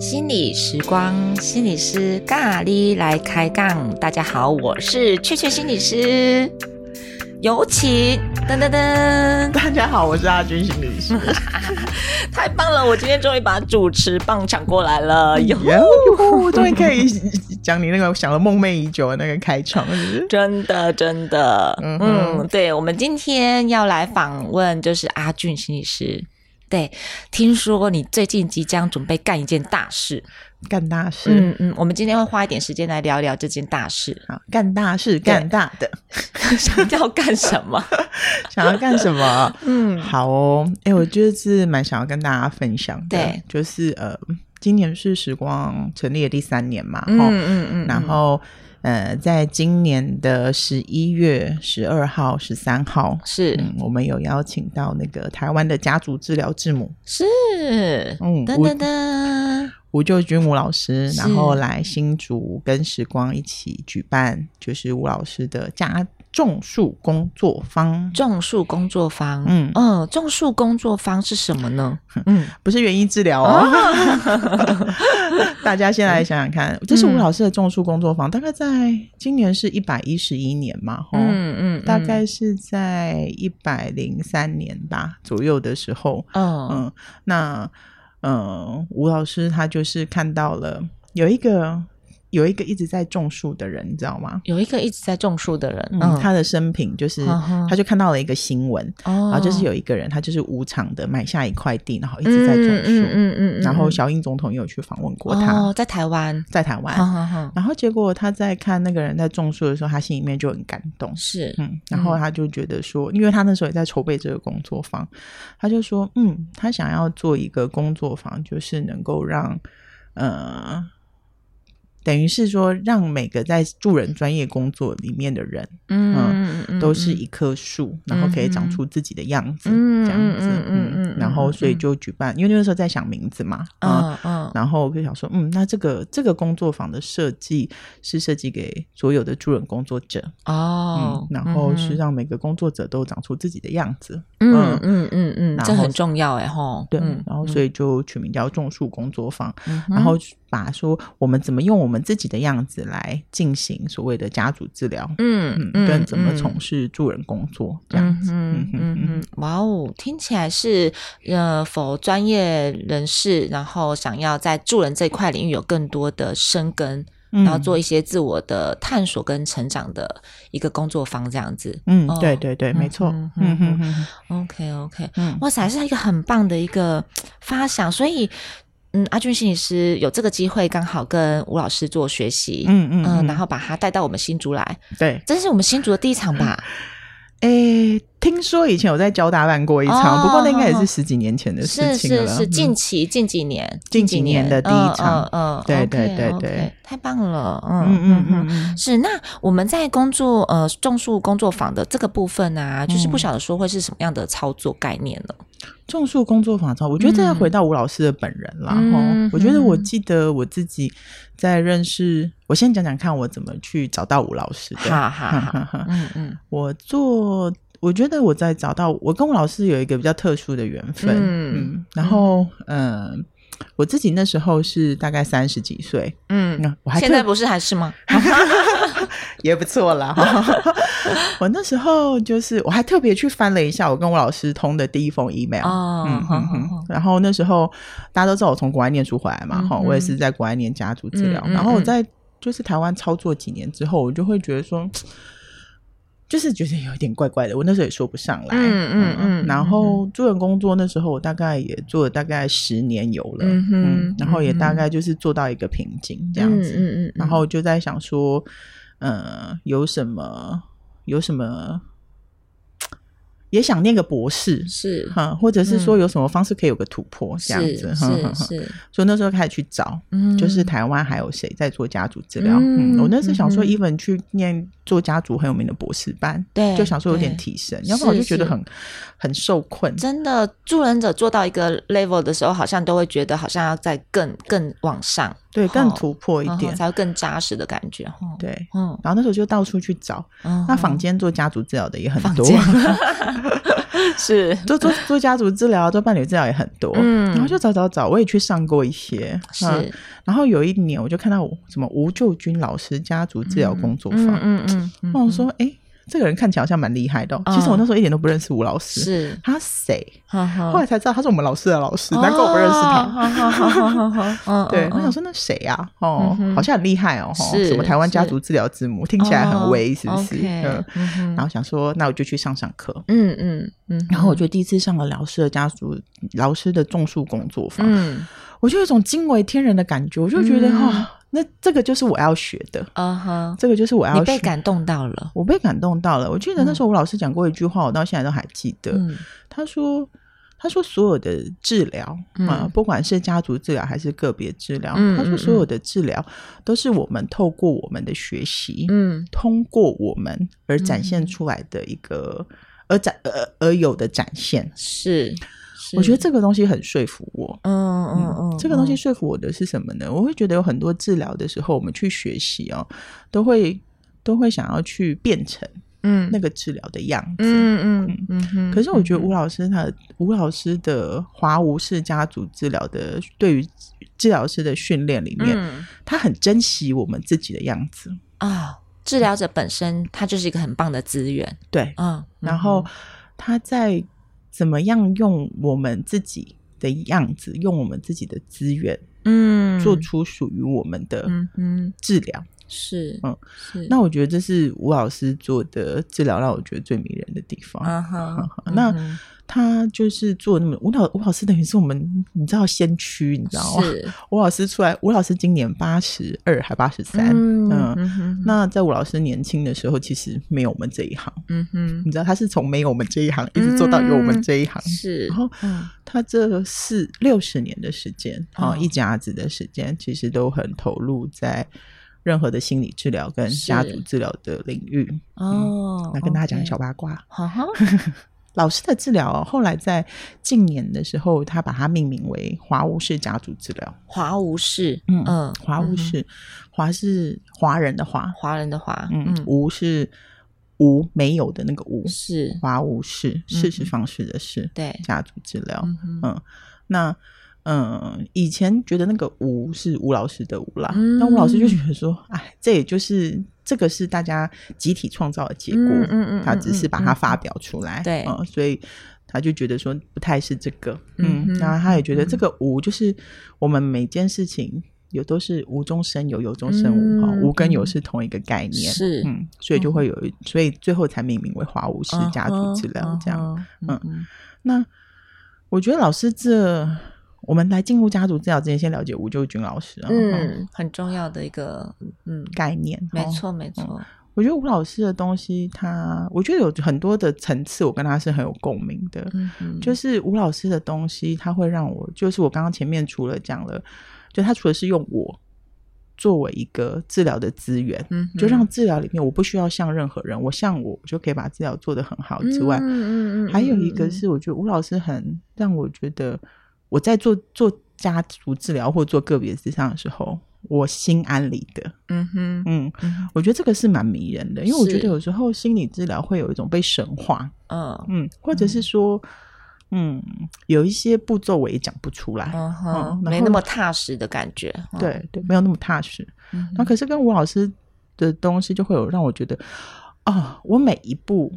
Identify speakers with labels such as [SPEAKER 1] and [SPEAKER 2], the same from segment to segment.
[SPEAKER 1] 心理时光，心理师咖喱来开杠。大家好，我是雀雀心理师，有请噔噔噔。
[SPEAKER 2] 大家好，我是阿俊心理师。
[SPEAKER 1] 太棒了，我今天终于把主持棒抢过来了，哟
[SPEAKER 2] 哟，终于可以讲你那个想了梦寐已久的那个开场，
[SPEAKER 1] 真的真的，嗯嗯，对，我们今天要来访问就是阿俊心理师。对，听说你最近即将准备干一件大事，
[SPEAKER 2] 干大事。
[SPEAKER 1] 嗯嗯，我们今天会花一点时间来聊一聊这件大事。
[SPEAKER 2] 啊，干大事，干大的，
[SPEAKER 1] 想要干什么？
[SPEAKER 2] 想要干什么？嗯，好哦，哎，我觉得是蛮想要跟大家分享的，对，就是呃，今年是时光成立的第三年嘛，嗯嗯嗯，然后。呃，在今年的十一月十二号、十三号，是、嗯、我们有邀请到那个台湾的家族治疗之母，
[SPEAKER 1] 是。嗯，噔噔噔，
[SPEAKER 2] 吴臼君吴老师，然后来新竹跟时光一起举办，就是吴老师的家。种树工作坊，
[SPEAKER 1] 种树工作坊，嗯嗯，种树工作坊是什么呢？
[SPEAKER 2] 嗯，不是园艺治疗哦。大家先来想想看，这是吴老师的种树工作坊，大概在今年是一百一十一年嘛，嗯嗯，大概是在一百零三年吧左右的时候，嗯嗯，那嗯，吴老师他就是看到了有一个。有一个一直在种树的人，你知道吗？
[SPEAKER 1] 有一个一直在种树的人，
[SPEAKER 2] 嗯，他的生平就是，他就看到了一个新闻，然后就是有一个人，他就是无偿的买下一块地，然后一直在种树，嗯嗯，然后小英总统也有去访问过他，
[SPEAKER 1] 在台湾，
[SPEAKER 2] 在台湾，然后结果他在看那个人在种树的时候，他心里面就很感动，是，嗯，然后他就觉得说，因为他那时候也在筹备这个工作坊，他就说，嗯，他想要做一个工作坊，就是能够让，呃。等于是说，让每个在助人专业工作里面的人，嗯，嗯，嗯都是一棵树，嗯，然后可以长出自己的样子，嗯，这样子，嗯嗯，嗯，然后所以就举办，因为那个时候在想名字嘛，嗯嗯，然后我就想说，嗯，那这个这个工作坊的设计是设计给所有的助人工作者，哦，嗯，然后是让每个工作者都长出自己的样子，
[SPEAKER 1] 嗯嗯嗯嗯，这很重要哎吼，
[SPEAKER 2] 对，然后所以就取名叫种树工作坊，然后把说我们怎么用我们自己的样子来进行所谓的家族治疗，嗯嗯，跟怎么从事助人工作这样子，嗯嗯嗯，
[SPEAKER 1] 哇哦，听起来是呃，否专业人士，然后想要在助人这一块领域有更多的生根，然后做一些自我的探索跟成长的一个工作坊这样子，
[SPEAKER 2] 嗯，对对对，没错，嗯嗯嗯
[SPEAKER 1] ，OK OK，哇塞，是一个很棒的一个发想，所以。嗯，阿俊心理师有这个机会，刚好跟吴老师做学习，嗯嗯嗯，然后把他带到我们新竹来，对，这是我们新竹的第一场吧？
[SPEAKER 2] 诶、欸，听说以前有在交大办过一场，哦、不过那应该也是十几年前的事情了。
[SPEAKER 1] 是是是，近期近几年，
[SPEAKER 2] 近几年的第一场，嗯，嗯对对对对，okay, okay,
[SPEAKER 1] 太棒了，嗯嗯嗯嗯，嗯，是。那我们在工作呃种树工作坊的这个部分啊，就是不晓得说会是什么样的操作概念呢？
[SPEAKER 2] 种树工作坊，我觉得这要回到吴老师的本人了。嗯、我觉得我记得我自己在认识，嗯、我先讲讲看我怎么去找到吴老师的。哈哈哈。嗯嗯，我做，我觉得我在找到我跟我老师有一个比较特殊的缘分。嗯嗯，然后嗯。呃我自己那时候是大概三十几岁，嗯，我还
[SPEAKER 1] 现在不是还是吗？
[SPEAKER 2] 也不错啦。我那时候就是我还特别去翻了一下我跟我老师通的第一封 email，哦，嗯哼哼，然后那时候大家都知道我从国外念书回来嘛，哈、嗯，我也是在国外念家族治疗，然后我在就是台湾操作几年之后，我就会觉得说。就是觉得有一点怪怪的，我那时候也说不上来。嗯嗯嗯。然后助人工作那时候，我大概也做了大概十年有了。嗯嗯。然后也大概就是做到一个瓶颈这样子。嗯嗯。然后就在想说，呃，有什么有什么，也想念个博士是哈，或者是说有什么方式可以有个突破这样子。是是。所以那时候开始去找，就是台湾还有谁在做家族治疗？嗯。我那时候想说，even 去念。做家族很有名的博士班，
[SPEAKER 1] 对，
[SPEAKER 2] 就想说有点提升，要不然我就觉得很很受困。
[SPEAKER 1] 真的，助人者做到一个 level 的时候，好像都会觉得好像要再更更往上，
[SPEAKER 2] 对，更突破一点，
[SPEAKER 1] 才会更扎实的感觉。
[SPEAKER 2] 对，嗯，然后那时候就到处去找，那坊间做家族治疗的也很多，
[SPEAKER 1] 是。
[SPEAKER 2] 做做做家族治疗、做伴侣治疗也很多，嗯，然后就找找找，我也去上过一些，是，然后有一年我就看到什么吴救军老师家族治疗工作坊，嗯嗯。嗯，我说，哎，这个人看起来好像蛮厉害的。其实我那时候一点都不认识吴老师，是他谁？后来才知道他是我们老师的老师，难怪我不认识他。对，我想说那谁呀？哦，好像很厉害哦，什么台湾家族治疗之母，听起来很威，是不是？嗯，然后想说，那我就去上上课。嗯嗯嗯。然后我就第一次上了老师的家族老师的种树工作坊，嗯我就有一种惊为天人的感觉，我就觉得哈。那这个就是我要学的，啊哈，这个就是我要学。你
[SPEAKER 1] 被感动到了，
[SPEAKER 2] 我被感动到了。我记得那时候我老师讲过一句话，我到现在都还记得。他说：“他说所有的治疗啊，不管是家族治疗还是个别治疗，他说所有的治疗都是我们透过我们的学习，嗯，通过我们而展现出来的一个而展而而有的展现是。”我觉得这个东西很说服我。嗯嗯嗯，这个东西说服我的是什么呢？我会觉得有很多治疗的时候，我们去学习哦，都会都会想要去变成嗯那个治疗的样子。嗯嗯嗯嗯。可是我觉得吴老师他吴老师的华吴氏家族治疗的对于治疗师的训练里面，他很珍惜我们自己的样子
[SPEAKER 1] 啊。治疗者本身他就是一个很棒的资源。
[SPEAKER 2] 对，嗯，然后他在。怎么样用我们自己的样子，用我们自己的资源，嗯，做出属于我们的嗯治疗，是嗯是。那我觉得这是吴老师做的治疗，让我觉得最迷人的地方。啊哈，那。他就是做那么吴老吴老师等于是我们你知道先驱你知道吗？是 吴老师出来，吴老师今年八十二还八十三，嗯，嗯那在吴老师年轻的时候，其实没有我们这一行，嗯哼，你知道他是从没有我们这一行一直做到有我们这一行，是、嗯，然后他这四六十年的时间啊，一家子的时间，其实都很投入在任何的心理治疗跟家族治疗的领域哦。那跟大家讲小八卦，好好。老师的治疗，后来在近年的时候，他把它命名为华吴氏家族治疗。
[SPEAKER 1] 华吴氏，
[SPEAKER 2] 嗯嗯，华吴氏，华是华人的华，
[SPEAKER 1] 华人的华，
[SPEAKER 2] 嗯，吴是无没有的那个无，是。华吴氏，事是方式的事，对，家族治疗，嗯，那。嗯，以前觉得那个吴是吴老师的吴啦，那吴、嗯、老师就觉得说，哎，这也就是这个是大家集体创造的结果，嗯嗯，嗯他只是把它发表出来，对、嗯，所以他就觉得说不太是这个，嗯，嗯然后他也觉得这个吴就是我们每件事情有都是无中生有，有中生无，哈、嗯，无跟有是同一个概念，是，嗯，所以就会有，嗯、所以最后才命名为华吴氏家族治疗这样，嗯。那我觉得老师这。我们来进入家族治疗之前，先了解吴救军老师，
[SPEAKER 1] 嗯，很重要的一个嗯
[SPEAKER 2] 概念，
[SPEAKER 1] 没错没错。
[SPEAKER 2] 我觉得吴老师的东西，他我觉得有很多的层次，我跟他是很有共鸣的。就是吴老师的东西，他会让我，就是我刚刚前面除了讲了，就他除了是用我作为一个治疗的资源，就让治疗里面我不需要像任何人，我像我，我就可以把治疗做得很好之外，嗯嗯嗯，还有一个是我觉得吴老师很让我觉得。我在做做家族治疗或做个别咨商的时候，我心安理得。嗯哼，嗯，我觉得这个是蛮迷人的，因为我觉得有时候心理治疗会有一种被神化，嗯嗯，或者是说，嗯，有一些步骤我也讲不出来，嗯哼，
[SPEAKER 1] 没那么踏实的感觉。
[SPEAKER 2] 对对，没有那么踏实。那可是跟吴老师的东西就会有让我觉得，啊，我每一步。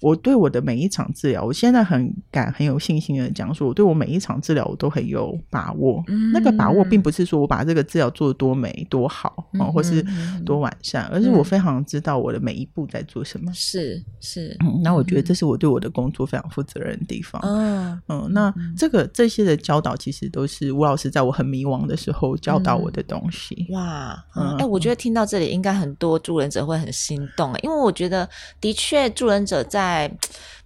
[SPEAKER 2] 我对我的每一场治疗，我现在很敢很有信心的讲说，我对我每一场治疗我都很有把握。嗯、那个把握并不是说我把这个治疗做得多美多好，嗯、或是多完善，嗯、而是我非常知道我的每一步在做什么。是是，嗯，那我觉得这是我对我的工作非常负责任的地方。嗯嗯，那这个这些的教导，其实都是吴老师在我很迷茫的时候教导我的东西。
[SPEAKER 1] 嗯、哇，嗯，哎、欸，我觉得听到这里，应该很多助人者会很心动，因为我觉得的确助人者在在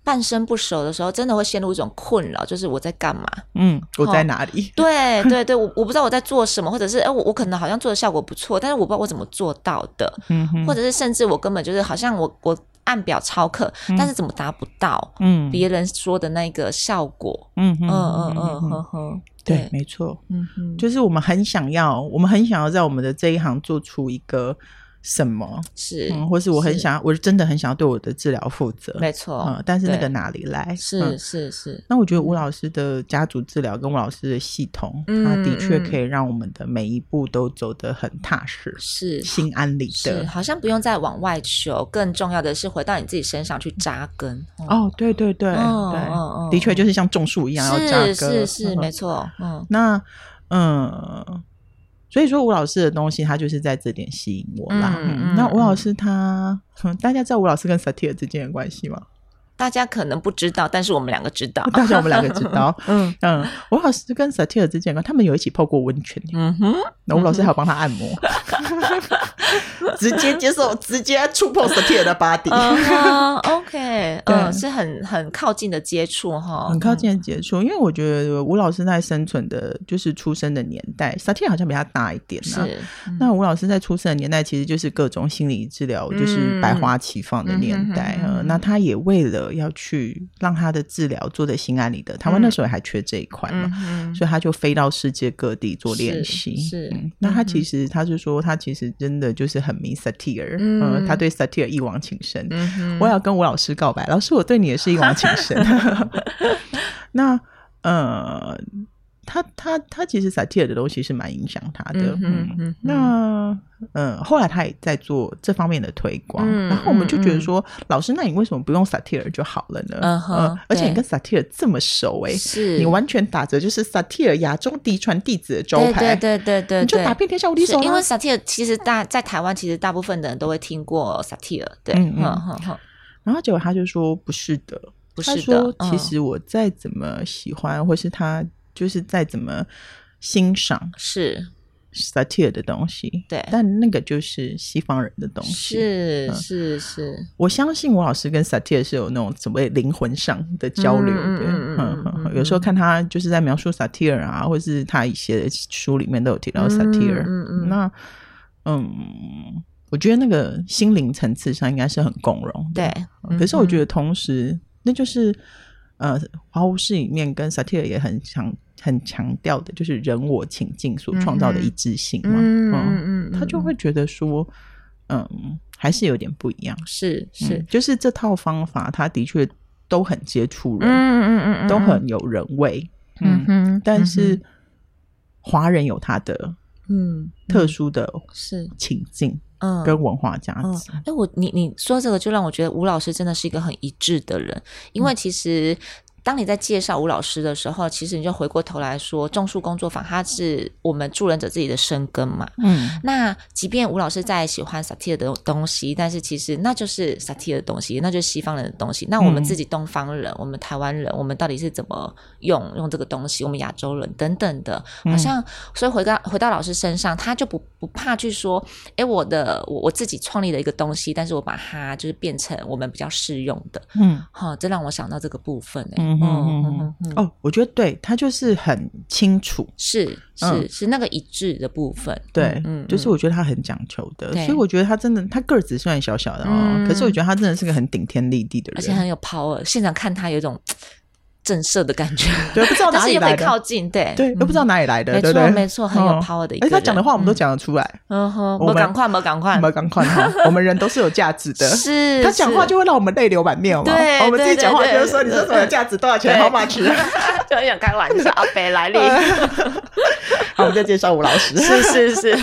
[SPEAKER 1] 半生不熟的时候，真的会陷入一种困扰，就是我在干嘛？
[SPEAKER 2] 嗯，我在哪里？
[SPEAKER 1] 对 对对，我我不知道我在做什么，或者是哎，我我可能好像做的效果不错，但是我不知道我怎么做到的。嗯哼，或者是甚至我根本就是好像我我按表操课，嗯、但是怎么达不到？嗯，别人说的那个效果。嗯嗯嗯嗯
[SPEAKER 2] 呵呵，对，没错。嗯哼，就是我们很想要，我们很想要在我们的这一行做出一个。什么
[SPEAKER 1] 是，
[SPEAKER 2] 嗯，或是我很想要，我是真的很想要对我的治疗负责，
[SPEAKER 1] 没错，
[SPEAKER 2] 嗯，但是那个哪里来？
[SPEAKER 1] 是是是。
[SPEAKER 2] 那我觉得吴老师的家族治疗跟吴老师的系统，他的确可以让我们的每一步都走得很踏实，是心安理得，
[SPEAKER 1] 好像不用再往外求。更重要的是回到你自己身上去扎根。
[SPEAKER 2] 哦，对对对对，的确就是像种树一样要扎根，
[SPEAKER 1] 是是没错。嗯，
[SPEAKER 2] 那嗯。所以说吴老师的东西，他就是在这点吸引我啦。嗯嗯、那吴老师他，嗯、大家知道吴老师跟萨提尔之间的关系吗？
[SPEAKER 1] 大家可能不知道，但是我们两个知道。
[SPEAKER 2] 大家我们两个知道。嗯 嗯，吴老师跟 Satir 之间，他们有一起泡过温泉。嗯哼，那吴老师还有帮他按摩，直接接受，直接触碰萨提尔的 body。
[SPEAKER 1] OK，嗯，是很很靠近的接触哈，
[SPEAKER 2] 很靠近的接触。因为我觉得吴老师在生存的，就是出生的年代，，Satir 好像比他大一点。是。那吴老师在出生的年代，其实就是各种心理治疗就是百花齐放的年代。那他也为了。要去让他的治疗做得心安理得，台湾那时候还缺这一块嘛，嗯、所以他就飞到世界各地做练习。是，是嗯、那他其实他就说，他其实真的就是很迷萨提尔，嗯，呃、他对萨提尔一往情深。我要跟吴老师告白，老师，我对你也是一往情深。那呃。他他他其实萨提尔的东西是蛮影响他的，嗯嗯嗯。那嗯，后来他也在做这方面的推广，然后我们就觉得说，老师，那你为什么不用萨提尔就好了呢？嗯哼，而且你跟萨提尔这么熟，哎，是你完全打着就是萨提尔亚洲嫡传弟子的招牌，
[SPEAKER 1] 对对对对，
[SPEAKER 2] 你就打遍天下无敌手。
[SPEAKER 1] 因为萨提尔其实大在台湾，其实大部分的人都会听过萨提尔，对，嗯嗯
[SPEAKER 2] 嗯。然后结果他就说不是的，不是的，其实我再怎么喜欢，或是他。就是再怎么欣赏是 satire 的东西，对，但那个就是西方人的东西，是是是。我相信吴老师跟 satire 是有那种所谓灵魂上的交流的。嗯嗯，有时候看他就是在描述 satire 啊，或者是他一些书里面都有提到萨提尔。嗯嗯，那嗯，我觉得那个心灵层次上应该是很共融。对，可是我觉得同时，那就是呃，华无师里面跟萨提尔也很强。很强调的就是人我情境所创造的一致性嘛，嗯嗯。嗯，他就会觉得说，嗯，还是有点不一样，是是，就是这套方法，他的确都很接触人，嗯嗯嗯，都很有人味，嗯。哼，但是华人有他的嗯特殊的是。情境，嗯，跟文化价值。
[SPEAKER 1] 哎，我你你说这个，就让我觉得吴老师真的是一个很一致的人，因为其实。当你在介绍吴老师的时候，其实你就回过头来说，种树工作坊它是我们助人者自己的生根嘛。嗯，那即便吴老师再喜欢萨提尔的东西，但是其实那就是萨提尔的东西，那就是西方人的东西。那我们自己东方人，嗯、我们台湾人，我们到底是怎么用用这个东西？我们亚洲人等等的，好像所以回到回到老师身上，他就不不怕去说，哎，我的我我自己创立的一个东西，但是我把它就是变成我们比较适用的。嗯，好，这让我想到这个部分哎。嗯
[SPEAKER 2] 嗯嗯嗯哦，我觉得对他就是很清楚，
[SPEAKER 1] 是是是那个一致的部分，
[SPEAKER 2] 对，嗯，就是我觉得他很讲求的，所以我觉得他真的，他个子虽然小小的哦，可是我觉得他真的是个很顶天立地的人，
[SPEAKER 1] 而且很有 power。现场看他有一种。震慑的感觉，
[SPEAKER 2] 对，不知道哪里 来的，
[SPEAKER 1] 靠近，对，
[SPEAKER 2] 对，又不知道哪里来的，没错，
[SPEAKER 1] 没错，很有 power 的一个。
[SPEAKER 2] 哎，他讲的话我们都讲得出来，嗯哼，
[SPEAKER 1] 我们赶快，我们赶快，
[SPEAKER 2] 我们赶快，我们人都是有价值的，是，他讲话就会让我们泪流满面，对，我们自己讲话就是说，你说什么价值多少钱，how much，
[SPEAKER 1] 就很想开玩笑，阿北来历，
[SPEAKER 2] 好，我们再介绍吴老师，
[SPEAKER 1] 是是是。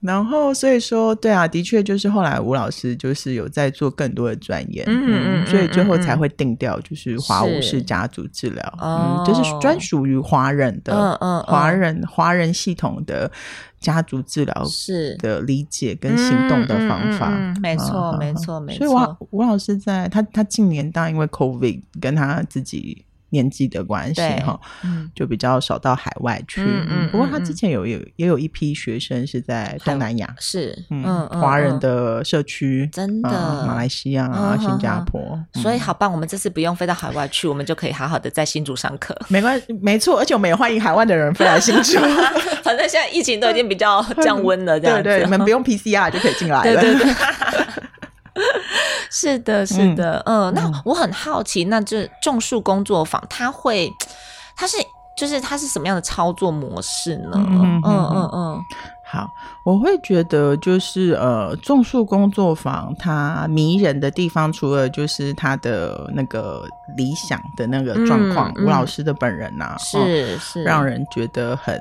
[SPEAKER 2] 然后，所以说，对啊，的确就是后来吴老师就是有在做更多的钻研，嗯嗯，所以最后才会定掉，就是华武士家族治疗，嗯，就是专属于华人的，嗯嗯，华人华人系统的家族治疗是的理解跟行动的方法，
[SPEAKER 1] 没错没错没错。
[SPEAKER 2] 所以吴吴老师在他他近年当然因为 COVID 跟他自己。年纪的关系哈，就比较少到海外去。嗯，不过他之前有有也有一批学生是在东南亚，
[SPEAKER 1] 是
[SPEAKER 2] 嗯，华人的社区，
[SPEAKER 1] 真的
[SPEAKER 2] 马来西亚啊、新加坡，
[SPEAKER 1] 所以好棒，我们这次不用飞到海外去，我们就可以好好的在新竹上课。
[SPEAKER 2] 没关系，没错，而且我们也欢迎海外的人飞来新竹。
[SPEAKER 1] 反正现在疫情都已经比较降温了，这样子，
[SPEAKER 2] 对对，你们不用 PCR 就可以进来了。对对对。
[SPEAKER 1] 是的，是的，嗯，呃、那我很好奇，那这种树工作坊，它会，它是，就是它是什么样的操作模式呢？嗯嗯嗯嗯，嗯
[SPEAKER 2] 好，我会觉得就是呃，种树工作坊它迷人的地方，除了就是它的那个理想的那个状况，吴、嗯、老师的本人呐、啊，
[SPEAKER 1] 是、嗯、是，
[SPEAKER 2] 让人觉得很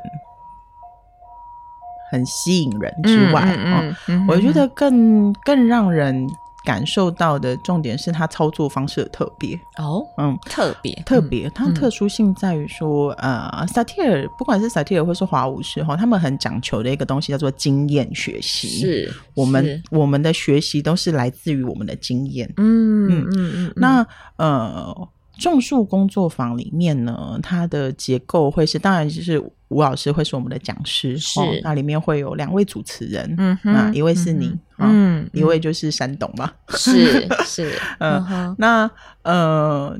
[SPEAKER 2] 很吸引人之外，嗯嗯，我觉得更更让人。感受到的重点是它操作方式的特别。
[SPEAKER 1] 哦，嗯，特别
[SPEAKER 2] 特别，它特殊性在于说，呃，萨提尔不管是萨提尔或是华武士哈，他们很讲求的一个东西叫做经验学习，
[SPEAKER 1] 是
[SPEAKER 2] 我们我们的学习都是来自于我们的经验，嗯。嗯嗯嗯，那呃。种树工作坊里面呢，它的结构会是，当然就是吴老师会是我们的讲师，是、哦、那里面会有两位主持人，嗯哼，那一位是你，嗯，哦、一位就是山董嘛，
[SPEAKER 1] 是是，
[SPEAKER 2] 嗯哼，那呃，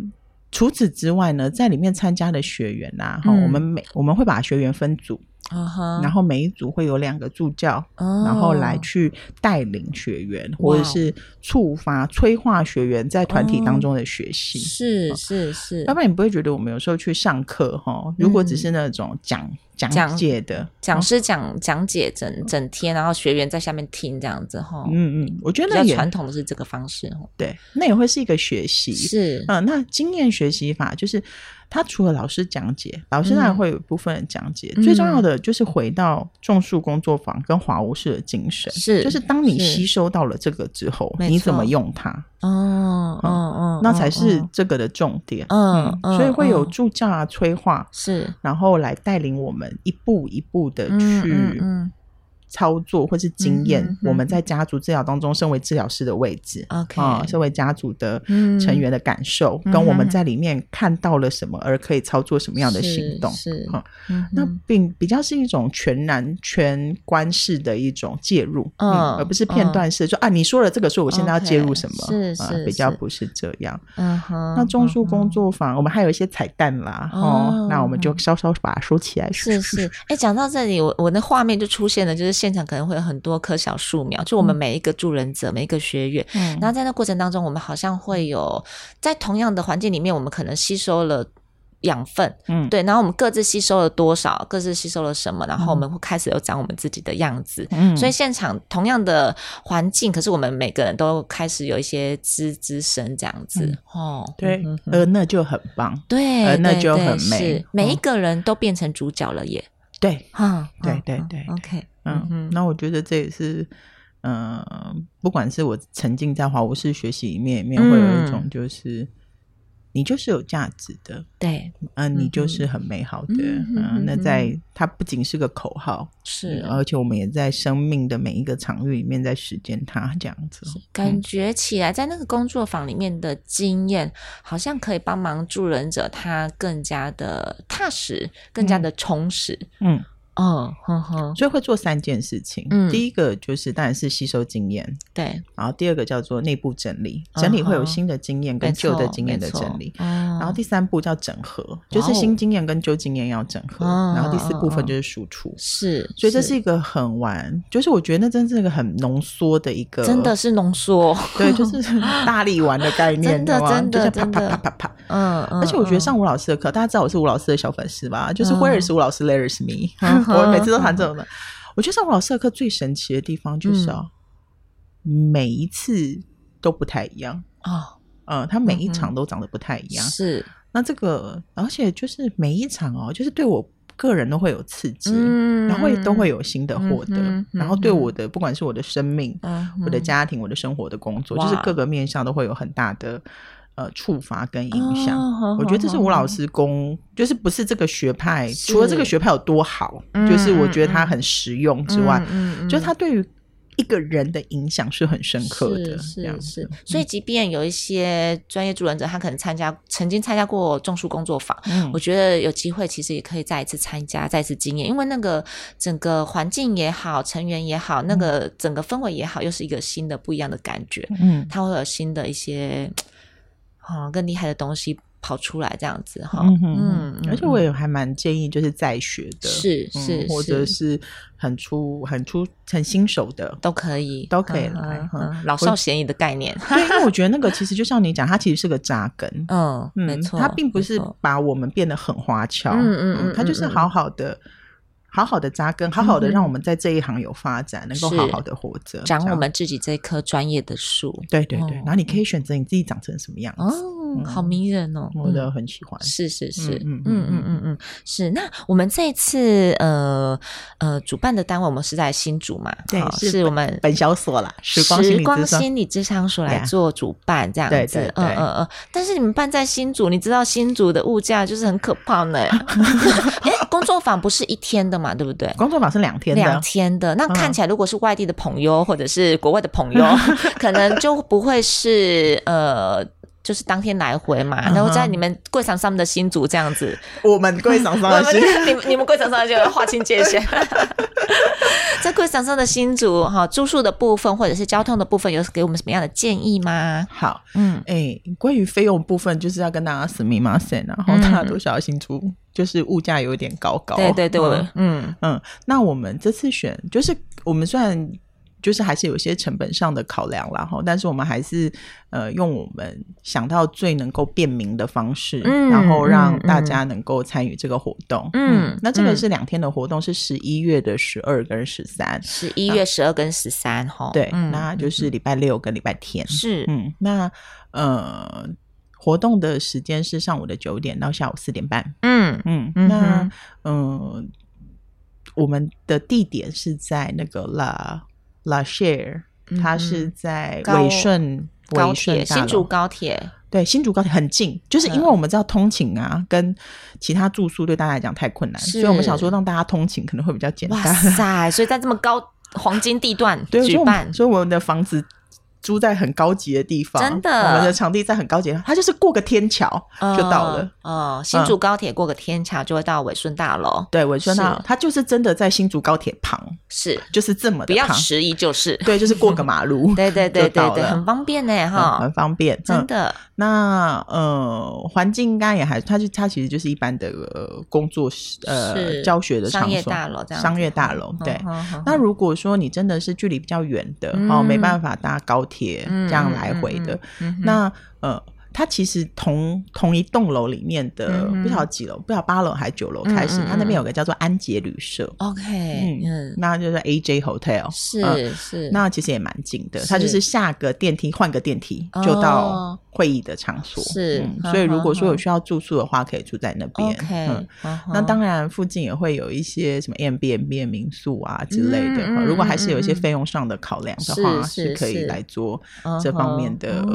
[SPEAKER 2] 除此之外呢，在里面参加的学员呐、啊，哈、我们每我们会把学员分组。Uh huh. 然后每一组会有两个助教，uh. 然后来去带领学员，或者是触发、催化学员在团体当中的学习。
[SPEAKER 1] 是是是，
[SPEAKER 2] 要不然你不会觉得我们有时候去上课哈，如果只是那种讲讲解的
[SPEAKER 1] 讲师讲讲解整整天，然后学员在下面听这样子哈。
[SPEAKER 2] 嗯嗯，我觉得比
[SPEAKER 1] 较传统的是这个方式。
[SPEAKER 2] 对，那也会是一个学习。
[SPEAKER 1] 是
[SPEAKER 2] 嗯，那经验学习法就是。他除了老师讲解，老师当然会有一部分的讲解，嗯、最重要的就是回到种树工作坊跟华无事的精神，是就是当你吸收到了这个之后，你怎么用它？哦，哦哦，那才是这个的重点。嗯，嗯，所以会有助教啊、催化是，然后来带领我们一步一步的去。操作或是经验，嗯、我们在家族治疗当中，身为治疗师的位置，OK，啊，身为家族的成员的感受，嗯、跟我们在里面看到了什么，而可以操作什么样的行动，是，是嗯、那并比较是一种全然全观式的一种介入，嗯，嗯，而不是片段式，说、嗯、啊，你说了这个，所以我现在要介入什么，okay, 是是，比较不是这样，嗯哼，那中枢工作坊，我们还有一些彩蛋啦，哦，嗯、那我们就稍稍把它收起来，
[SPEAKER 1] 是是，哎，讲到这里，我我那画面就出现了，就是。现场可能会有很多棵小树苗，就我们每一个助人者，嗯、每一个学员，嗯，然后在那过程当中，我们好像会有在同样的环境里面，我们可能吸收了养分，嗯，对，然后我们各自吸收了多少，各自吸收了什么，然后我们会开始有长我们自己的样子，嗯，所以现场同样的环境，可是我们每个人都开始有一些滋滋声这样子，嗯、哦，
[SPEAKER 2] 对，呃，那就很棒，
[SPEAKER 1] 对，
[SPEAKER 2] 呃，那就很美，
[SPEAKER 1] 是每一个人都变成主角了耶，
[SPEAKER 2] 对，哈，对对对
[SPEAKER 1] ，OK。
[SPEAKER 2] 嗯，那我觉得这也是，嗯、呃，不管是我沉浸在华无式学习里面，里面会有一种就是。你就是有价值的，
[SPEAKER 1] 对，
[SPEAKER 2] 嗯，你就是很美好的，嗯，那在它不仅是个口号，是，而且我们也在生命的每一个场域里面在实践它，这样子，
[SPEAKER 1] 感觉起来在那个工作坊里面的经验，好像可以帮忙助人者他更加的踏实，更加的充实，嗯。哦，呵呵，
[SPEAKER 2] 所以会做三件事情。嗯，第一个就是当然是吸收经验，
[SPEAKER 1] 对。
[SPEAKER 2] 然后第二个叫做内部整理，整理会有新的经验跟旧的经验的整理。然后第三步叫整合，就是新经验跟旧经验要整合。然后第四部分就是输出，
[SPEAKER 1] 是。
[SPEAKER 2] 所以这是一个很完，就是我觉得那真是一个很浓缩的一个，
[SPEAKER 1] 真的是浓缩，
[SPEAKER 2] 对，就是 大力丸的概念，
[SPEAKER 1] 真的真的
[SPEAKER 2] 啪啪啪啪啪，嗯。而且我觉得上吴老师的课，大家知道我是吴老师的小粉丝吧？就是 Where is 吴老师，There is me。我每次都谈这种的，我觉得上吴老师的课最神奇的地方就是啊，每一次都不太一样啊，嗯，他每一场都长得不太一样。是，那这个，而且就是每一场哦，就是对我个人都会有刺激，然后都会有新的获得，然后对我的不管是我的生命、我的家庭、我的生活的工作，就是各个面向都会有很大的。呃，触发跟影响，哦、我觉得这是吴老师功，哦、就是不是这个学派，除了这个学派有多好，嗯、就是我觉得它很实用之外，嗯就是他对于一个人的影响是很深刻的。
[SPEAKER 1] 是是是，所以即便有一些专业助人者，他可能参加曾经参加过种树工作坊，嗯，我觉得有机会其实也可以再一次参加，再一次经验，因为那个整个环境也好，成员也好，那个整个氛围也好，又是一个新的不一样的感觉。嗯，他会有新的一些啊更厉害的东西。跑出来这样子哈，嗯
[SPEAKER 2] 嗯，而且我也还蛮建议就是在学的，
[SPEAKER 1] 是是，
[SPEAKER 2] 或者是很出很出很新手的
[SPEAKER 1] 都可以，
[SPEAKER 2] 都可以来，
[SPEAKER 1] 老少咸宜的概念。
[SPEAKER 2] 对，因为我觉得那个 其实就像你讲，它其实是个扎根，
[SPEAKER 1] 嗯，没错，
[SPEAKER 2] 它并不是把我们变得很花俏，嗯嗯嗯，它就是好好的。好好的扎根，好好的让我们在这一行有发展，嗯、能够好好的活着，
[SPEAKER 1] 长我们自己这棵专业的树。
[SPEAKER 2] 对对对，哦、然后你可以选择你自己长成什么样子。
[SPEAKER 1] 哦，嗯、好迷人哦，
[SPEAKER 2] 我都很喜欢。
[SPEAKER 1] 是是是，嗯嗯嗯嗯嗯嗯，是。那我们这一次呃呃主办的单位，我们是在新竹嘛？
[SPEAKER 2] 对，
[SPEAKER 1] 哦、是我们
[SPEAKER 2] 本小所啦，
[SPEAKER 1] 时光心理智商所来做主办这样子。嗯嗯嗯。但是你们办在新竹，你知道新竹的物价就是很可怕呢。哎，工作坊不是一天的嘛，对不对？
[SPEAKER 2] 工作坊是两天，
[SPEAKER 1] 两天的。那看起来，如果是外地的朋友或者是国外的朋友，可能就不会是呃，就是当天来回嘛。然后在你们柜场上面的新竹这样子，
[SPEAKER 2] 我们柜场上的新，
[SPEAKER 1] 你们你们柜场上就要划清界限。在柜场上的新竹哈，住宿的部分或者是交通的部分，有给我们什么样的建议吗？
[SPEAKER 2] 好，嗯，哎，关于费用部分，就是要跟大家说明嘛，先，然后大家都晓得新竹。就是物价有点高高，
[SPEAKER 1] 对对对，嗯
[SPEAKER 2] 嗯，那我们这次选，就是我们虽然就是还是有一些成本上的考量啦，哈，但是我们还是呃用我们想到最能够便民的方式，嗯，然后让大家能够参与这个活动，嗯，那这个是两天的活动，是十一月的十二跟十三，
[SPEAKER 1] 十一月十二跟十三，哈，
[SPEAKER 2] 对，那就是礼拜六跟礼拜天，
[SPEAKER 1] 是，
[SPEAKER 2] 嗯，那呃。活动的时间是上午的九点到下午四点半。嗯嗯，那嗯、呃，我们的地点是在那个 La La Share，它是在尾顺
[SPEAKER 1] 高铁新竹高铁。
[SPEAKER 2] 对，新竹高铁很近，就是因为我们知道通勤啊，跟其他住宿对大家来讲太困难，所以我们想说让大家通勤可能会比较简单。哇
[SPEAKER 1] 塞！所以在这么高黄金地段 举办，
[SPEAKER 2] 所以我们的房子。租在很高级的地方，
[SPEAKER 1] 真的，
[SPEAKER 2] 我们的场地在很高级，它就是过个天桥就到了。
[SPEAKER 1] 哦，新竹高铁过个天桥就会到伟顺大楼。
[SPEAKER 2] 对，伟顺大楼，它就是真的在新竹高铁旁，
[SPEAKER 1] 是，
[SPEAKER 2] 就是这么的，
[SPEAKER 1] 不要迟疑就是。
[SPEAKER 2] 对，就是过个马路，
[SPEAKER 1] 对对对对对，很方便呢哈，
[SPEAKER 2] 很方便，
[SPEAKER 1] 真的。
[SPEAKER 2] 那呃，环境应该也还，它就它其实就是一般的工作室呃教学的场所，商业大楼这样，商业大楼。对，那如果说你真的是距离比较远的哦，没办法搭高铁这样来回的，那呃。它其实同同一栋楼里面的不晓得几楼，不晓得八楼还是九楼开始，它那边有个叫做安捷旅社。
[SPEAKER 1] OK，
[SPEAKER 2] 嗯，那就是 AJ Hotel，
[SPEAKER 1] 是是，
[SPEAKER 2] 那其实也蛮近的，它就是下个电梯换个电梯就到会议的场所。是，所以如果说有需要住宿的话，可以住在那边。OK，那当然附近也会有一些什么 Airbnb 民宿啊之类的。如果还是有一些费用上的考量的话，是可以来做这方面的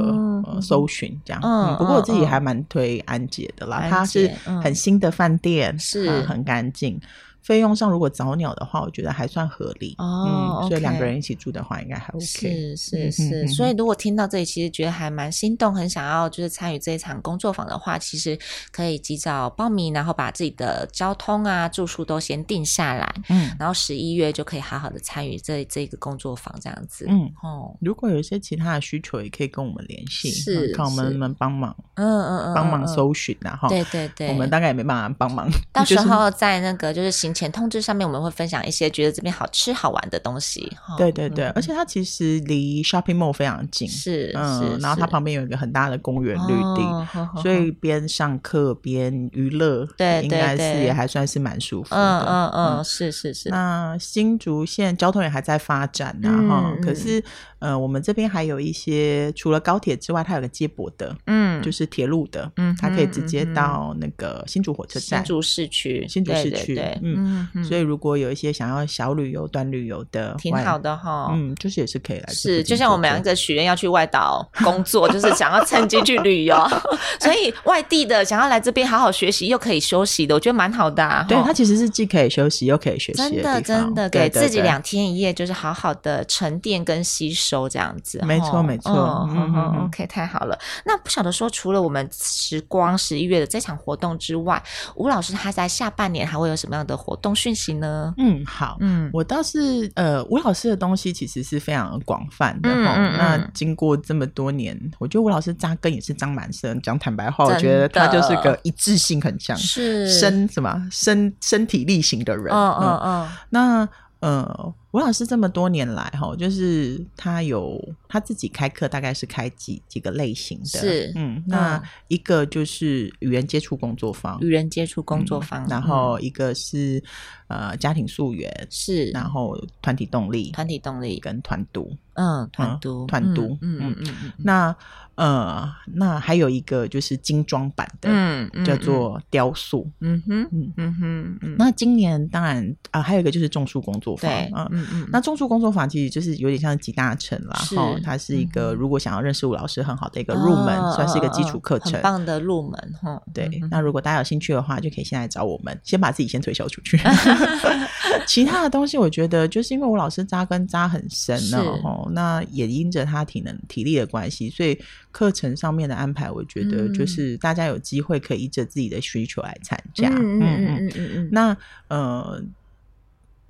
[SPEAKER 2] 搜寻这样。嗯，不过我自己还蛮推安姐的啦，它是很新的饭店，是。很干净。费用上如果早鸟的话，我觉得还算合理哦。所以两个人一起住的话，应该还 OK。
[SPEAKER 1] 是是是，所以如果听到这里，其实觉得还蛮心动，很想要就是参与这一场工作坊的话，其实可以及早报名，然后把自己的交通啊、住宿都先定下来。嗯，然后十一月就可以好好的参与这这个工作坊这样子。嗯哦，
[SPEAKER 2] 如果有一些其他的需求，也可以跟我们联系，是看我们能不能帮忙。嗯嗯嗯，帮忙搜寻然后对对对，我们大概也没办法帮忙。
[SPEAKER 1] 到时候在那个就是行。前通知上面我们会分享一些觉得这边好吃好玩的东西。
[SPEAKER 2] 对对对，而且它其实离 shopping mall 非常近，
[SPEAKER 1] 是嗯，
[SPEAKER 2] 然后它旁边有一个很大的公园绿地，所以边上课边娱乐，对，应该是也还算是蛮舒服的。
[SPEAKER 1] 嗯嗯嗯，是是是。
[SPEAKER 2] 那新竹县交通也还在发展呢哈，可是。呃，我们这边还有一些除了高铁之外，它有个接驳的，嗯，就是铁路的，嗯，它可以直接到那个新竹火车站，
[SPEAKER 1] 新竹市区，
[SPEAKER 2] 新竹市区，嗯，所以如果有一些想要小旅游、短旅游的，
[SPEAKER 1] 挺好的哈，
[SPEAKER 2] 嗯，就是也是可以来，
[SPEAKER 1] 是就像我们两个许愿要去外岛工作，就是想要趁机去旅游，所以外地的想要来这边好好学习又可以休息的，我觉得蛮好的啊。
[SPEAKER 2] 对，它其实是既可以休息又可以学习，
[SPEAKER 1] 真的真的给自己两天一夜，就是好好的沉淀跟吸收这样子。
[SPEAKER 2] 没错没错，嗯嗯
[SPEAKER 1] ，OK，太好了。那不晓得说，除了我们时光十一月的这场活动之外，吴老师他在下半年还会有什么样的活动讯息呢？
[SPEAKER 2] 嗯，好，嗯，我倒是呃，吴老师的东西其实是非常广泛的哈。那经过这么多年，我觉得吴老师扎根也是扎蛮深。讲坦白话，我觉得他就是个一致性很强，是身什么身身体力行的人。嗯嗯嗯，那。呃，吴老师这么多年来哈，就是他有他自己开课，大概是开几几个类型的。是，嗯，那一个就是与人接触工作坊，
[SPEAKER 1] 与人接触工作坊，
[SPEAKER 2] 然后一个是呃家庭溯源，是，然后团体动力，
[SPEAKER 1] 团体动力跟
[SPEAKER 2] 团读，
[SPEAKER 1] 嗯，团读，
[SPEAKER 2] 团读，嗯嗯嗯，那。呃，那还有一个就是精装版的，嗯，嗯叫做雕塑，嗯哼，嗯嗯哼，嗯。那今年当然啊、呃，还有一个就是种树工作坊，对嗯嗯嗯。那种树工作坊其实就是有点像集大成啦，哈它是一个如果想要认识吴老师很好的一个入门，哦、算是一个基础课程，很棒
[SPEAKER 1] 的入门，哈。
[SPEAKER 2] 对，嗯、那如果大家有兴趣的话，就可以先来找我们，先把自己先推销出去。其他的东西，我觉得就是因为吴老师扎根扎很深呢，哈，那也因着他体能体力的关系，所以。课程上面的安排，我觉得就是大家有机会可以依着自己的需求来参加。嗯嗯嗯嗯嗯。那呃，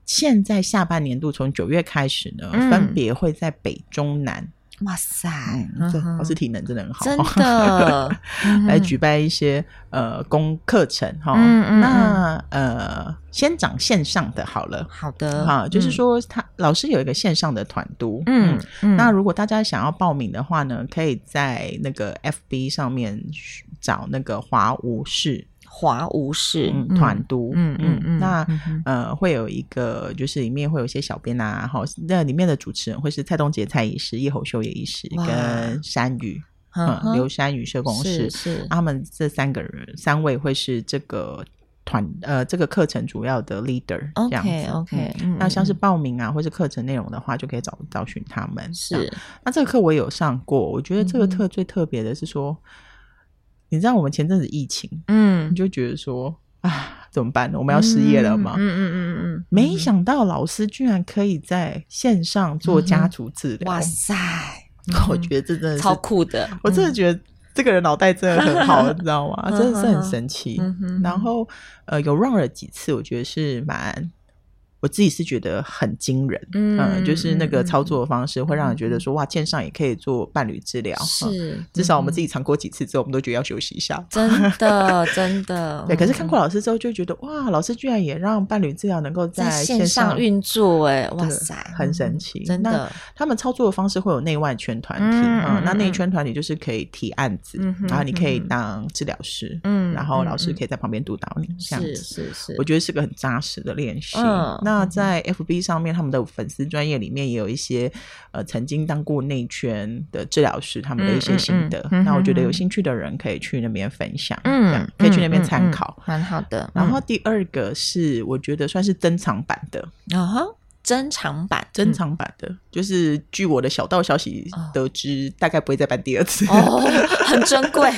[SPEAKER 2] 现在下半年度从九月开始呢，嗯、分别会在北中南。
[SPEAKER 1] 哇塞，
[SPEAKER 2] 这老师体能真的很好，
[SPEAKER 1] 真的。
[SPEAKER 2] 来举办一些呃公课程哈。那呃，先讲线上的好了，
[SPEAKER 1] 好的。
[SPEAKER 2] 哈，就是说他老师有一个线上的团读，嗯，那如果大家想要报名的话呢，可以在那个 FB 上面找那个华无视。
[SPEAKER 1] 华无视
[SPEAKER 2] 团读，嗯嗯嗯，那呃会有一个，就是里面会有一些小编啊，好，那里面的主持人会是蔡东杰蔡医师、叶侯秀叶医师跟山宇，嗯，刘山宇社工师，是他们这三个人三位会是这个团呃这个课程主要的 leader，这样子 OK，那像是报名啊或是课程内容的话，就可以找找寻他们。是，那这个课我也有上过，我觉得这个课最特别的是说。你知道我们前阵子疫情，嗯，你就觉得说啊，怎么办呢？我们要失业了吗？嗯嗯嗯嗯，没想到老师居然可以在线上做家族治疗，哇塞！我觉得这真的是
[SPEAKER 1] 超酷的，
[SPEAKER 2] 我真的觉得这个人脑袋真的很好，你知道吗？真的是很神奇。然后呃，有 run 了几次，我觉得是蛮。我自己是觉得很惊人，嗯，就是那个操作的方式会让人觉得说，哇，线上也可以做伴侣治疗，是，至少我们自己尝过几次之后，我们都觉得要休息一下，
[SPEAKER 1] 真的，真的，
[SPEAKER 2] 对。可是看过老师之后，就觉得哇，老师居然也让伴侣治疗能够在
[SPEAKER 1] 线上运作，哎，哇塞，
[SPEAKER 2] 很神奇，真。的。他们操作的方式会有内外圈团体，嗯，那内圈团体就是可以提案子，然后你可以当治疗师，嗯，然后老师可以在旁边督导你，这样子，是是。是，我觉得是个很扎实的练习，那。那在 FB 上面，他们的粉丝专业里面也有一些呃曾经当过内圈的治疗师他们的一些心得。嗯嗯、那我觉得有兴趣的人可以去那边分享，嗯，可以去那边参考，
[SPEAKER 1] 蛮、嗯嗯嗯、好的。
[SPEAKER 2] 然后第二个是我觉得算是珍藏版的，
[SPEAKER 1] 啊哈、哦，珍藏版，
[SPEAKER 2] 珍藏版的，就是据我的小道消息得知，哦、大概不会再办第二次，
[SPEAKER 1] 哦，很珍贵。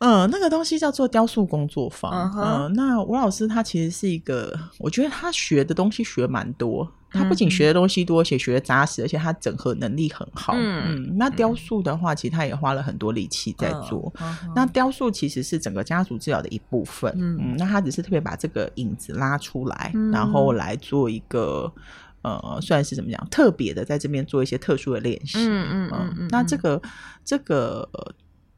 [SPEAKER 2] 嗯，那个东西叫做雕塑工作坊。嗯、uh 那吴老师他其实是一个，我觉得他学的东西学蛮多。他不仅学的东西多，而且学的扎实，而且他整合能力很好。嗯，嗯，那雕塑的话，其实他也花了很多力气在做。Uh. 那雕塑其实是整个家族治疗的一部分。嗯，嗯，那他只是特别把这个影子拉出来，嗯、然后来做一个呃，算是怎么讲特别的，在这边做一些特殊的练习。嗯嗯嗯，嗯。那这个这个。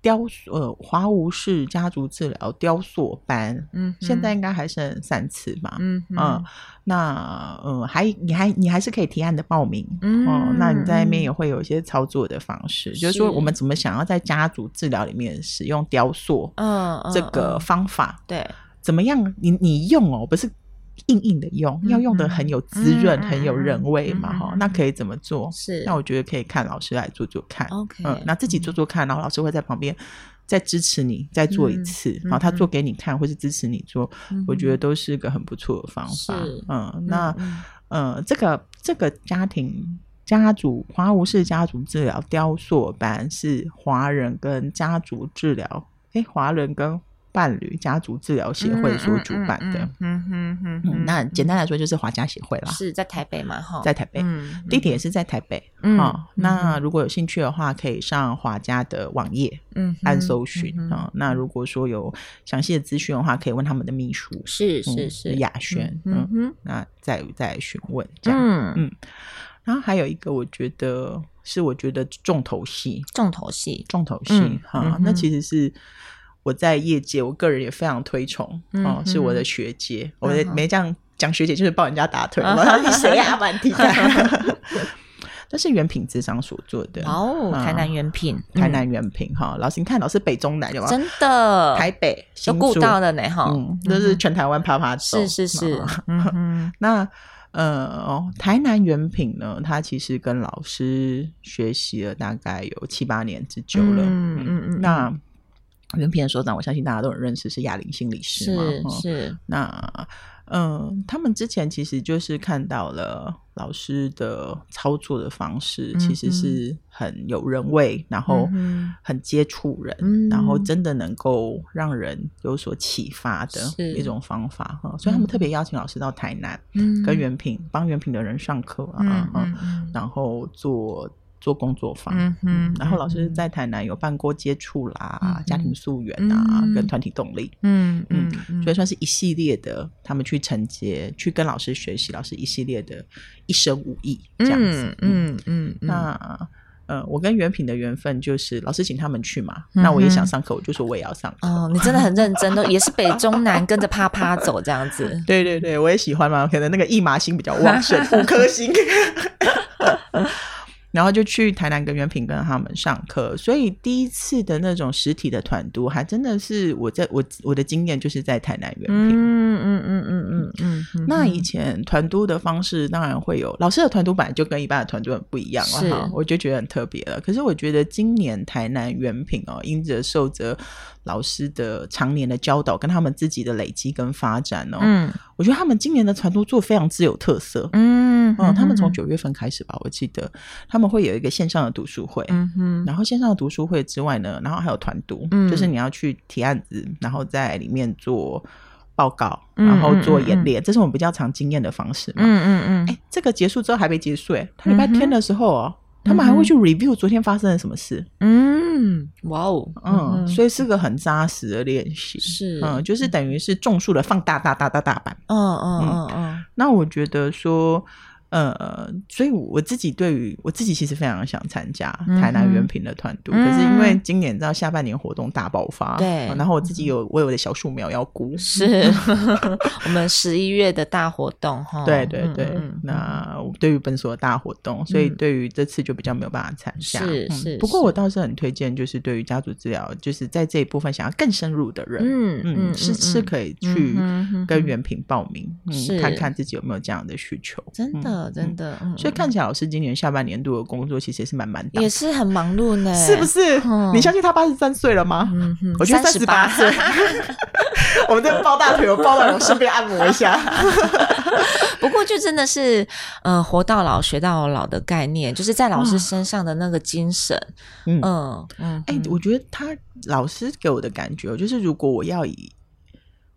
[SPEAKER 2] 雕塑呃，华无氏家族治疗雕塑班，嗯，现在应该还剩三次吧，嗯哼嗯，那呃，还你还你还是可以提案的报名，嗯，嗯，那你在那边也会有一些操作的方式，是就是说我们怎么想要在家族治疗里面使用雕塑，嗯，这个方法，对，怎么样？你你用哦，不是。硬硬的用，要用的很有滋润、很有人味嘛，哈，那可以怎么做？
[SPEAKER 1] 是，
[SPEAKER 2] 那我觉得可以看老师来做做看。
[SPEAKER 1] OK，
[SPEAKER 2] 嗯，那自己做做看，然后老师会在旁边再支持你，再做一次，然后他做给你看，或是支持你做，我觉得都是个很不错的方法。嗯，那，呃，这个这个家庭家族华无氏家族治疗雕塑班是华人跟家族治疗，哎，华人跟。伴侣家族治疗协会所主办的，嗯嗯嗯，那简单来说就是华家协会啦，
[SPEAKER 1] 是在台北嘛？哈，
[SPEAKER 2] 在台北，地点也是在台北。嗯，那如果有兴趣的话，可以上华家的网页，嗯，按搜寻啊。那如果说有详细的资讯的话，可以问他们的秘书，
[SPEAKER 1] 是是是
[SPEAKER 2] 雅轩，嗯哼，那再再询问这样，嗯嗯。然后还有一个，我觉得是我觉得重头戏，
[SPEAKER 1] 重头戏，
[SPEAKER 2] 重头戏哈，那其实是。我在业界，我个人也非常推崇哦，是我的学姐。我没这样讲学姐，就是抱人家打腿。你谁呀？蛮替代。这是原品智商所做的
[SPEAKER 1] 哦，台南原品，
[SPEAKER 2] 台南原品哈。老师，你看，老师北中南有吗？
[SPEAKER 1] 真的，
[SPEAKER 2] 台北
[SPEAKER 1] 都顾到了呢哈。
[SPEAKER 2] 都是全台湾啪啪走。
[SPEAKER 1] 是是是。
[SPEAKER 2] 那呃，台南原品呢，他其实跟老师学习了大概有七八年之久了。嗯嗯嗯。那原品的所长，我相信大家都很认识，是亚玲心理师嘛？
[SPEAKER 1] 是是。
[SPEAKER 2] 那嗯，他们之前其实就是看到了老师的操作的方式，其实是很有人味，然后很接触人，然后真的能够让人有所启发的一种方法哈。所以他们特别邀请老师到台南，跟原品帮原品的人上课啊，然后做。做工作坊，嗯嗯，然后老师在台南有办过接触啦、家庭溯源啊，跟团体动力，嗯嗯，所以算是一系列的，他们去承接，去跟老师学习，老师一系列的一生武艺这样子，嗯。嗯。那呃，我跟原品的缘分就是老师请他们去嘛，那我也想上课，我就说我也要上课。
[SPEAKER 1] 哦，你真的很认真，都 也是北中南跟着啪啪走这样子。
[SPEAKER 2] 对对对，我也喜欢嘛，可能那个一麻星比较旺盛，五颗星。然后就去台南跟原平跟他们上课，所以第一次的那种实体的团读，还真的是我在我我的经验就是在台南原平。嗯嗯嗯嗯嗯嗯。那以前团读的方式当然会有老师的团读本来就跟一般的团读很不一样了哈，是我就觉得很特别了。可是我觉得今年台南原平哦，因着受着老师的常年的教导，跟他们自己的累积跟发展哦，嗯，我觉得他们今年的团读做非常之有特色。嗯嗯，他们从九月份开始吧，我记得他们。会有一个线上的读书会，嗯哼，然后线上的读书会之外呢，然后还有团读，嗯，就是你要去提案子，然后在里面做报告，然后做演练，这是我们比较常经验的方式嘛，嗯嗯嗯。哎，这个结束之后还没结束，哎，他礼拜天的时候哦，他们还会去 review 昨天发生了什么事，嗯，哇哦，嗯，所以是个很扎实的练习，是，嗯，就是。等于是种树的放大大大大大版，嗯嗯嗯嗯。那我觉得说。呃，所以我自己对于我自己其实非常想参加台南原品的团读，可是因为今年到下半年活动大爆发，对，然后我自己有我有的小树苗要估，
[SPEAKER 1] 是。我们十一月的大活动哈，
[SPEAKER 2] 对对对，那对于本所的大活动，所以对于这次就比较没有办法参加，是是，不过我倒是很推荐，就是对于家族治疗，就是在这一部分想要更深入的人，嗯嗯，是是可以去跟原品报名，嗯，看看自己有没有这样的需求，
[SPEAKER 1] 真的。真的，
[SPEAKER 2] 所以看起来老师今年下半年度的工作其实也是蛮满的，
[SPEAKER 1] 也是很忙碌呢，
[SPEAKER 2] 是不是？你相信他八十三岁了吗？我觉得三十八岁。我们这个抱大腿，我抱到我顺便按摩一下。
[SPEAKER 1] 不过就真的是，呃，活到老学到老的概念，就是在老师身上的那个精神。嗯
[SPEAKER 2] 嗯，哎，我觉得他老师给我的感觉，就是如果我要以，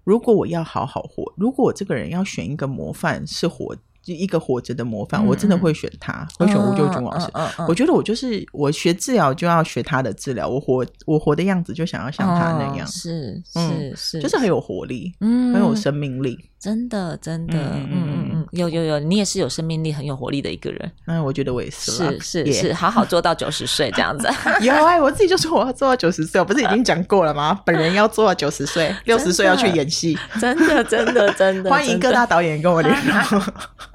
[SPEAKER 2] 如果我要好好活，如果我这个人要选一个模范，是活。就一个活着的模范，我真的会选他，会选吴救军老师。我觉得我就是我学治疗就要学他的治疗，我活我活的样子就想要像他那样，
[SPEAKER 1] 是是是，
[SPEAKER 2] 就是很有活力，嗯，很有生命力，
[SPEAKER 1] 真的真的，嗯嗯嗯，有有有，你也是有生命力、很有活力的一个人。
[SPEAKER 2] 嗯，我觉得我也是，
[SPEAKER 1] 是是是，好好做到九十岁这样子。
[SPEAKER 2] 有哎，我自己就说我要做到九十岁，我不是已经讲过了吗？本人要做到九十岁，六十岁要去演戏，
[SPEAKER 1] 真的真的真的，
[SPEAKER 2] 欢迎各大导演跟我联络。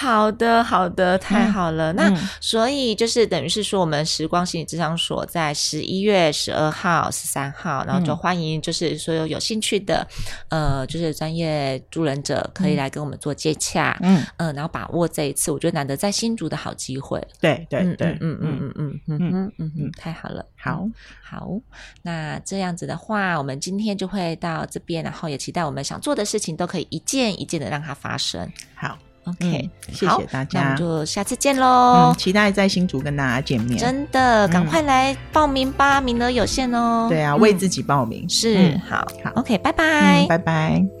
[SPEAKER 1] 好的，好的，太好了。嗯、那所以就是等于是说，我们时光心理智商所在十一月十二号、十三号，然后就欢迎就是所有有兴趣的，呃，就是专业助人者可以来跟我们做接洽，嗯。嗯、呃，然后把握这一次，我觉得难得在新竹的好机会。
[SPEAKER 2] 对对对，
[SPEAKER 1] 嗯嗯嗯。嗯嗯嗯嗯。嗯嗯，太好了。
[SPEAKER 2] 好，
[SPEAKER 1] 好，那这样子的话，我们今天就会到这边，然后也期待我们想做的事情都可以一件一件的让它发生。
[SPEAKER 2] 好
[SPEAKER 1] ，OK，
[SPEAKER 2] 谢谢大家，
[SPEAKER 1] 那我们就下次见喽。
[SPEAKER 2] 期待在新竹跟大家见面，
[SPEAKER 1] 真的，赶快来报名吧，名额有限哦。
[SPEAKER 2] 对啊，为自己报名。
[SPEAKER 1] 是，好，好，OK，拜拜，
[SPEAKER 2] 拜拜。